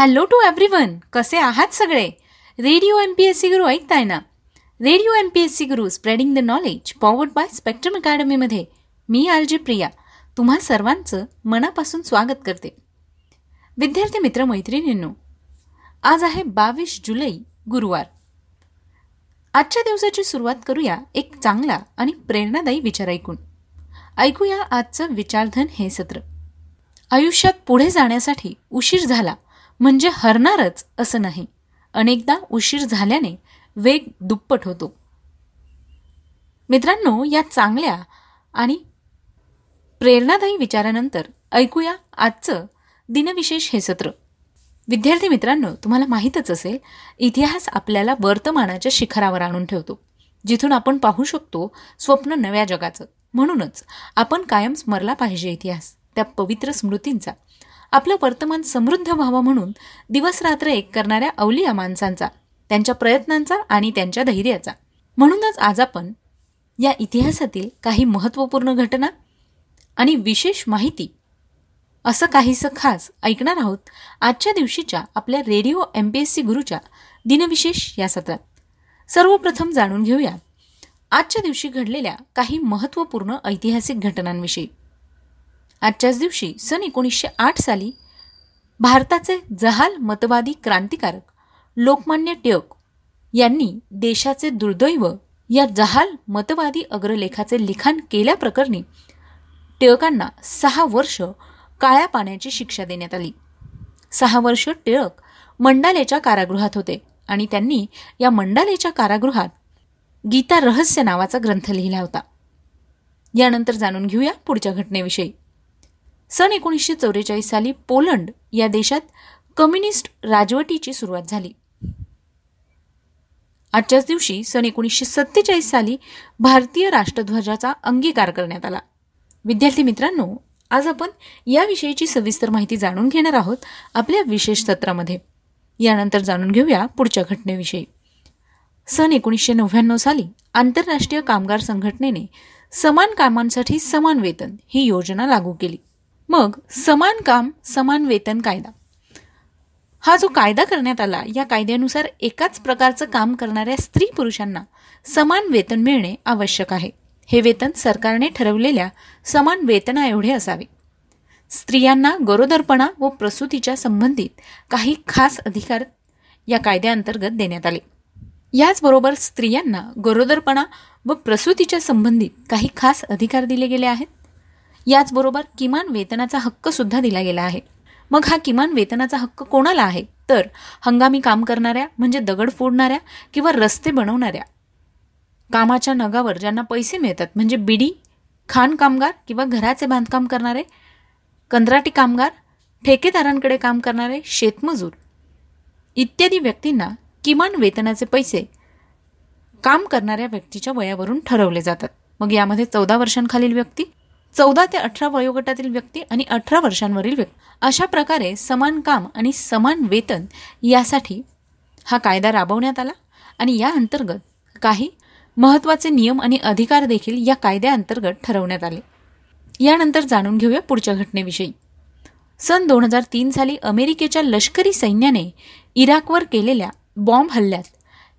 Hello to everyone कसे आहात सगळे? Radio M P S C Guru ऐकताय ना? Radio M P S C Guru spreading the knowledge powered by spectrum अकॅडमीमध्ये मी R J Priya. तुम्हा सर्वांचं मनापासून स्वागत करते. विद्यार्थी मित्र मैत्रिणींनो आज आहे बावीस जुलै गुरुवार. आजच्या दिवसाची सुरुवात करूया एक चांगला आणि प्रेरणादायी विचार ऐकून. ऐकूया आजचं विचारधन हे सत्र. आयुष्यात पुढे जाण्यासाठी उशीर झाला म्हणजे हरणारच असं नाही. अनेकदा उशीर झाल्याने वेग दुप्पट होतो. मित्रांनो या चांगल्या आणि प्रेरणादायी विचारानंतर ऐकूया आजचं दिनविशेष हे सत्र. विद्यार्थी मित्रांनो तुम्हाला माहीतच असेल इतिहास आपल्याला वर्तमानाच्या शिखरावर आणून ठेवतो जिथून आपण पाहू शकतो स्वप्न नव्या जगाचं. म्हणूनच आपण कायम स्मरला पाहिजे इतिहास त्या पवित्र स्मृतींचा. आपलं वर्तमान समृद्ध व्हावं म्हणून दिवस रात्र एक करणाऱ्या अवलिया माणसांचा त्यांच्या प्रयत्नांचा आणि त्यांच्या धैर्याचा. म्हणूनच आज आपण या इतिहासातील काही महत्त्वपूर्ण घटना आणि विशेष माहिती असं काहीसं खास ऐकणार आहोत आजच्या दिवशीच्या आपल्या Radio M P S C गुरुच्या दिनविशेष या सत्रात. सर्वप्रथम जाणून घेऊया आजच्या दिवशी घडलेल्या काही महत्त्वपूर्ण ऐतिहासिक घटनांविषयी. आजच्याच दिवशी सन एकोणीसशे आठ साली भारताचे जहाल मतवादी क्रांतिकारक लोकमान्य टिळक यांनी देशाचे दुर्दैव या जहाल मतवादी अग्रलेखाचे लिखाण केल्याप्रकरणी टिळकांना सहा वर्ष काळ्या पाण्याची शिक्षा देण्यात आली. सहा वर्ष टिळक मंडालेच्या कारागृहात होते आणि त्यांनी या मंडालेच्या कारागृहात गीता रहस्य नावाचा ग्रंथ लिहिला होता. यानंतर जाणून घेऊया पुढच्या घटनेविषयी. सन एकोणीसशे चौवेचाळीस साली पोलंड या देशात कम्युनिस्ट राजवटीची सुरुवात झाली. आजच्याच दिवशी सन एकोणीसशे सत्तेचाळीस साली भारतीय राष्ट्रध्वजाचा अंगीकार करण्यात आला. विद्यार्थी मित्रांनो आज आपण याविषयीची सविस्तर माहिती जाणून घेणार आहोत आपल्या विशेष सत्रामध्ये. यानंतर जाणून घेऊया पुढच्या घटनेविषयी. सन एकोणीसशे नव्याण्णव साली आंतरराष्ट्रीय कामगार संघटनेने समान कामांसाठी समान वेतन ही योजना लागू केली. मग समान काम समान वेतन कायदा. हा जो कायदा करण्यात आला या कायद्यानुसार एकाच प्रकारचं काम करणाऱ्या स्त्री पुरुषांना समान वेतन मिळणे आवश्यक आहे. हे वेतन सरकारने ठरवलेल्या समान वेतना एवढे असावे. स्त्रियांना गरोदरपणा व प्रसूतीच्या संबंधित काही खास अधिकार या कायद्याअंतर्गत देण्यात आले. याचबरोबर स्त्रियांना गरोदरपणा व प्रसूतीच्या संबंधित काही खास अधिकार दिले गेले आहेत. याचबरोबर किमान वेतनाचा हक्क सुद्धा दिला गेला आहे. मग हा किमान वेतनाचा हक्क कोणाला आहे? तर हंगामी काम करणाऱ्या म्हणजे दगड फोडणाऱ्या किंवा रस्ते बनवणाऱ्या. कामाच्या नगावर ज्यांना पैसे मिळतात म्हणजे बिडी खाण कामगार किंवा घराचे बांधकाम करणारे कंत्राटी कामगार ठेकेदारांकडे काम करणारे शेतमजूर. इत्यादी व्यक्तींना किमान वेतनाचे पैसे काम करणाऱ्या व्यक्तीच्या वयावरून ठरवले जातात. मग यामध्ये चौदा वर्षांखालील व्यक्ती चौदा ते अठरा वयोगटातील व्यक्ती आणि अठरा वर्षांवरील व्यक्ती. अशा प्रकारे समान काम आणि समान वेतन यासाठी हा कायदा राबवण्यात आला आणि या अंतर्गत काही महत्त्वाचे नियम आणि अधिकार देखील या कायद्याअंतर्गत ठरवण्यात आले. यानंतर जाणून घेऊया पुढच्या घटनेविषयी. सन दोन हजार तीन साली अमेरिकेच्या लष्करी सैन्याने इराकवर केलेल्या बॉम्ब हल्ल्यात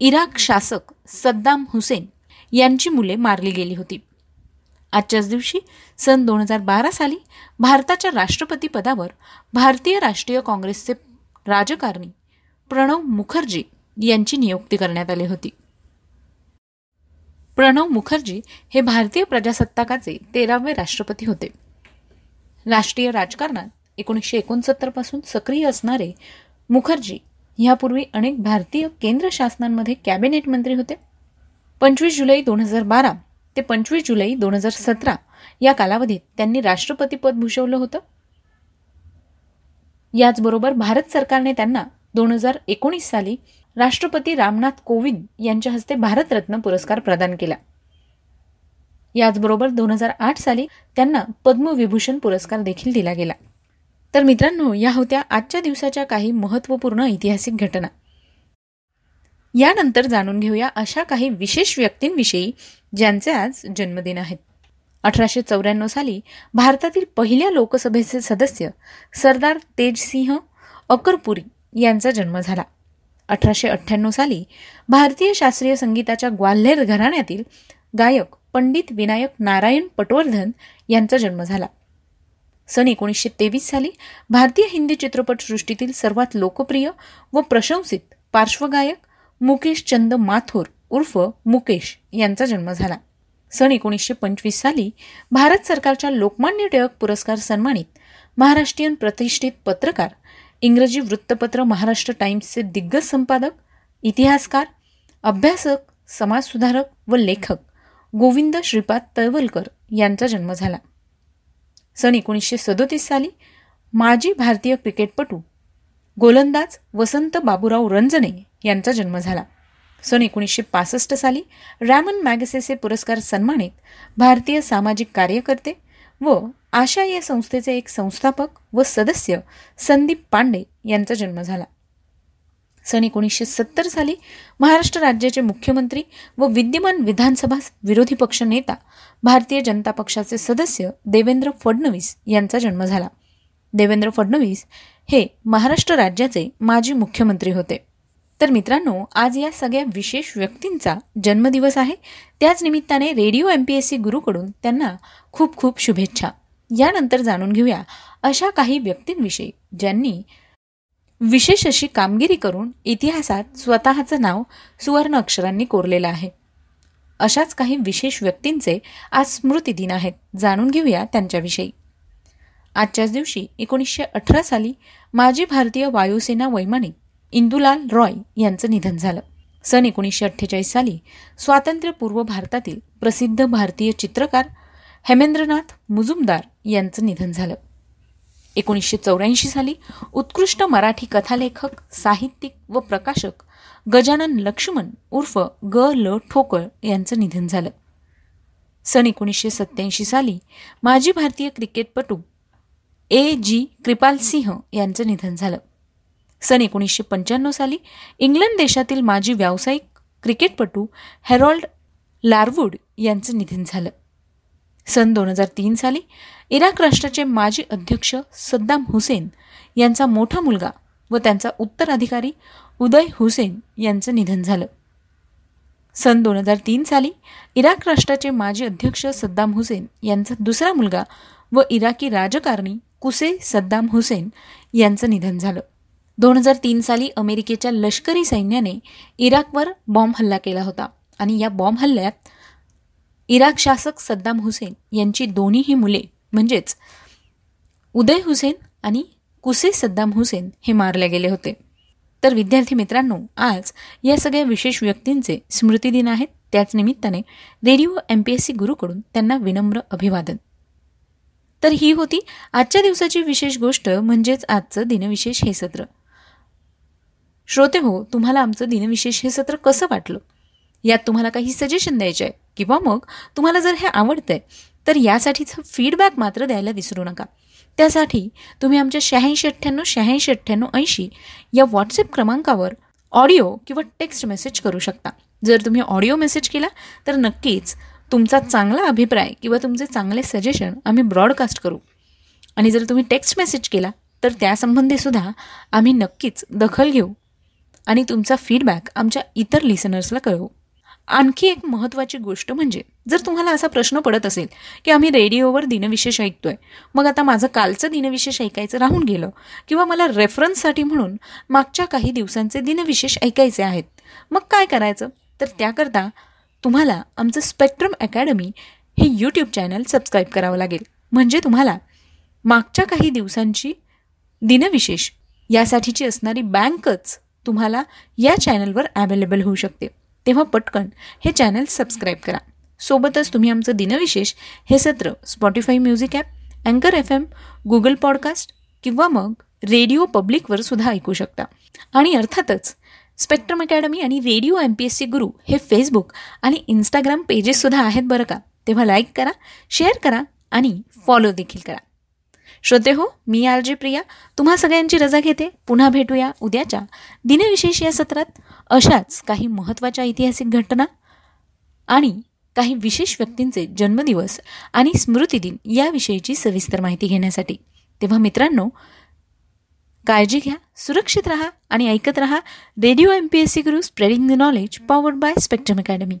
इराक शासक सद्दाम हुसेन यांची मुले मारली गेली होती. आजच्याच दिवशी सन दोन हजार बारा साली भारताच्या राष्ट्रपती पदावर भारतीय राष्ट्रीय काँग्रेसचे राजकारणी प्रणव मुखर्जी यांची नियुक्ती करण्यात आली होती. प्रणव मुखर्जी हे भारतीय प्रजासत्ताकाचे तेरावे राष्ट्रपती होते. राष्ट्रीय राजकारणात एकोणीसशे एकोणसत्तरपासून सक्रिय असणारे मुखर्जी ह्यापूर्वी अनेक भारतीय केंद्र शासनांमध्ये कॅबिनेट मंत्री होते. पंचवीस जुलै दोन हजार बारा ते पंचवीस जुलै दोन हजार सतरा या कालावधीत त्यांनी राष्ट्रपतीपद भूषवलं होतं. याचबरोबर भारत सरकारने त्यांना दोन हजार एकोणीस साली राष्ट्रपती रामनाथ कोविंद यांच्या हस्ते भारतरत्न पुरस्कार प्रदान केला. याचबरोबर दोन हजार आठ साली त्यांना पद्मविभूषण पुरस्कार देखील दिला गेला. तर मित्रांनो या होत्या आजच्या दिवसाच्या काही महत्त्वपूर्ण ऐतिहासिक घटना. यानंतर जाणून घेऊया अशा काही विशेष व्यक्तींविषयी ज्यांचे आज जन्मदिन आहेत. अठराशे चौऱ्याण्णव साली भारतातील पहिल्या लोकसभेचे सदस्य सरदार तेजसिंह अकरपुरी यांचा जन्म झाला. अठराशे अठ्ठ्याण्णव साली भारतीय शास्त्रीय संगीताच्या ग्वाल्हेर घराण्यातील गायक पंडित विनायक नारायण पटवर्धन यांचा जन्म झाला. सन एकोणीसशे तेवीस साली भारतीय हिंदी चित्रपटसृष्टीतील सर्वात लोकप्रिय व प्रशंसित पार्श्वगायक मुकेश चंद उर्फ मुकेश यांचा जन्म झाला. सन एकोणीसशे पंचवीस साली भारत सरकारच्या लोकमान्य टिळक पुरस्कार सन्मानित महाराष्ट्रीयन प्रतिष्ठित पत्रकार इंग्रजी वृत्तपत्र महाराष्ट्र टाइम्सचे दिग्गज संपादक इतिहासकार अभ्यासक समाजसुधारक व लेखक गोविंद श्रीपाद तळवलकर यांचा जन्म झाला. सन एकोणीसशे सदोतीस साली माजी भारतीय क्रिकेटपटू गोलंदाज वसंत बाबूराव रंजने यांचा जन्म झाला. सन एकोणीसशे पासष्ट साली रॅमन मॅगसेसे पुरस्कार सन्मानित भारतीय सामाजिक कार्यकर्ते व आशा या संस्थेचे एक संस्थापक व सदस्य संदीप पांडे यांचा जन्म झाला. सन एकोणीसशे सत्तर साली महाराष्ट्र राज्याचे मुख्यमंत्री व विद्यमान विधानसभा विरोधी पक्ष नेता भारतीय जनता पक्षाचे सदस्य देवेंद्र फडणवीस यांचा जन्म झाला. देवेंद्र फडणवीस हे महाराष्ट्र राज्याचे माजी मुख्यमंत्री होते. तर मित्रांनो आज या सगळ्या विशेष व्यक्तींचा जन्मदिवस आहे. त्याच निमित्ताने Radio M P S C गुरुकडून त्यांना खूप खूप शुभेच्छा. यानंतर जाणून घेऊया अशा काही व्यक्तींविषयी ज्यांनी विशेष अशी कामगिरी करून इतिहासात स्वतःचं नाव सुवर्ण अक्षरांनी कोरलेलं आहे. अशाच काही विशेष व्यक्तींचे आज स्मृतिदिन आहेत. जाणून घेऊया त्यांच्याविषयी. आजच्याच दिवशी एकोणीसशे अठरा साली माजी भारतीय वायुसेना वैमानिक इंदुलाल रॉय यांचं निधन झालं. सन एकोणीसशे अठ्ठेचाळीस साली स्वातंत्र्यपूर्व भारतातील प्रसिद्ध भारतीय चित्रकार हेमेंद्रनाथ मुजुमदार यांचं निधन झालं. एकोणीसशे चौऱ्याऐंशी साली उत्कृष्ट मराठी कथालेखक साहित्यिक व प्रकाशक गजानन लक्ष्मण उर्फ ग ल ठोकळ यांचं निधन झालं. सन एकोणीसशे सत्याऐंशी साली माजी भारतीय क्रिकेटपटू ए जी कृपाल सिंह यांचं निधन झालं. सन एकोणीसशे पंच्याण्णव साली इंग्लंड देशातील माजी व्यावसायिक क्रिकेटपटू हेरॉल्ड लारवूड यांचं निधन झालं. सन दोन हजार तीन साली इराक राष्ट्राचे माजी अध्यक्ष सद्दाम हुसेन यांचा मोठा मुलगा व त्यांचा उत्तराधिकारी उदय हुसेन यांचं निधन झालं. सन दोन हजार तीन साली इराक राष्ट्राचे माजी अध्यक्ष सद्दाम हुसेन यांचा दुसरा मुलगा व इराकी राजकारणी कुसे सद्दाम हुसेन यांचं निधन झालं. दोन हजार तीन साली अमेरिकेच्या लष्करी सैन्याने इराकवर बॉम्ब हल्ला केला होता आणि या बॉम्ब हल्ल्यात इराक शासक सद्दाम हुसेन यांची दोन्हीही मुले म्हणजेच उदय हुसेन आणि कुसे सद्दाम हुसेन हे मारले गेले होते. तर विद्यार्थी मित्रांनो आज या सगळ्या विशेष व्यक्तींचे स्मृतिदिन आहेत. त्याच निमित्ताने Radio M P S C गुरुकडून त्यांना विनम्र अभिवादन. तर ही होती आजच्या दिवसाची विशेष गोष्ट म्हणजेच आजचं दिनविशेष हे सत्र. श्रोते हो तुम्हाला आमचं दिनविशेष हे सत्र कसं वाटलं? यात तुम्हाला काही सजेशन द्यायचे आहे. किंवा मग तुम्हाला जर हे आवडतंय तर यासाठीचं फीडबॅक मात्र द्यायला विसरू नका. त्यासाठी तुम्ही आमच्या शहाऐंशी अठ्ठ्याण्णव शहाऐंशी अठ्ठ्याण्णव ऐंशी या व्हॉट्सअप क्रमांकावर ऑडिओ किंवा टेक्स्ट मेसेज करू शकता. जर तुम्ही ऑडिओ मेसेज केला तर नक्कीच तुमचा चांगला अभिप्राय किंवा तुमचे चांगले सजेशन आम्ही ब्रॉडकास्ट करू. आणि जर तुम्ही टेक्स्ट मेसेज केला तर त्यासंबंधीसुद्धा आम्ही नक्कीच दखल घेऊ आणि तुमचा फीडबॅक आमच्या इतर लिसनर्सला कळवू. आणखी एक महत्त्वाची गोष्ट म्हणजे जर तुम्हाला असा प्रश्न पडत असेल की आम्ही रेडिओवर दिनविशेष ऐकतोय मग आता माझं कालचं दिनविशेष ऐकायचं राहून गेलं किंवा मला रेफरन्ससाठी म्हणून मागच्या काही दिवसांचे दिनविशेष ऐकायचे आहेत मग काय करायचं? तर त्याकरता तुम्हाला आमचं स्पेक्ट्रम अकॅडमी हे यूट्यूब चॅनल सबस्क्राईब करावं लागेल. म्हणजे तुम्हाला मागच्या काही दिवसांची दिनविशेष यासाठीची असणारी बँकच तुम्हाला या चॅनलवर ॲवेलेबल होऊ शकते. तेव्हा पटकन हे चॅनल सबस्क्राईब करा. सोबतच तुम्ही आमचं दिनविशेष हे सत्र स्पॉटीफाय म्युझिक ॲप अँकर एफ एम गुगल पॉडकास्ट किंवा मग रेडिओ पब्लिकवर सुद्धा ऐकू शकता. आणि अर्थातच स्पेक्ट्रम अकॅडमी आणि Radio M P S C Guru हे फेसबुक आणि इंस्टाग्राम पेजेससुद्धा आहेत बरं का. तेव्हा लाईक करा शेअर करा आणि फॉलो देखील करा. श्रोते हो मी आर जे प्रिया. तुम्हा सगळ्यांची रजा घेते. पुन्हा भेटूया उद्याच्या दिनविशेष या सत्रात. अशाच काही महत्त्वाच्या ऐतिहासिक घटना आणि काही विशेष व्यक्तींचे जन्मदिवस आणि स्मृतिदिन याविषयीची सविस्तर माहिती घेण्यासाठी. तेव्हा मित्रांनो काळजी घ्या सुरक्षित रहा आणि ऐकत रहा. Radio M P S C Guru spreading the knowledge powered by Spectrum Academy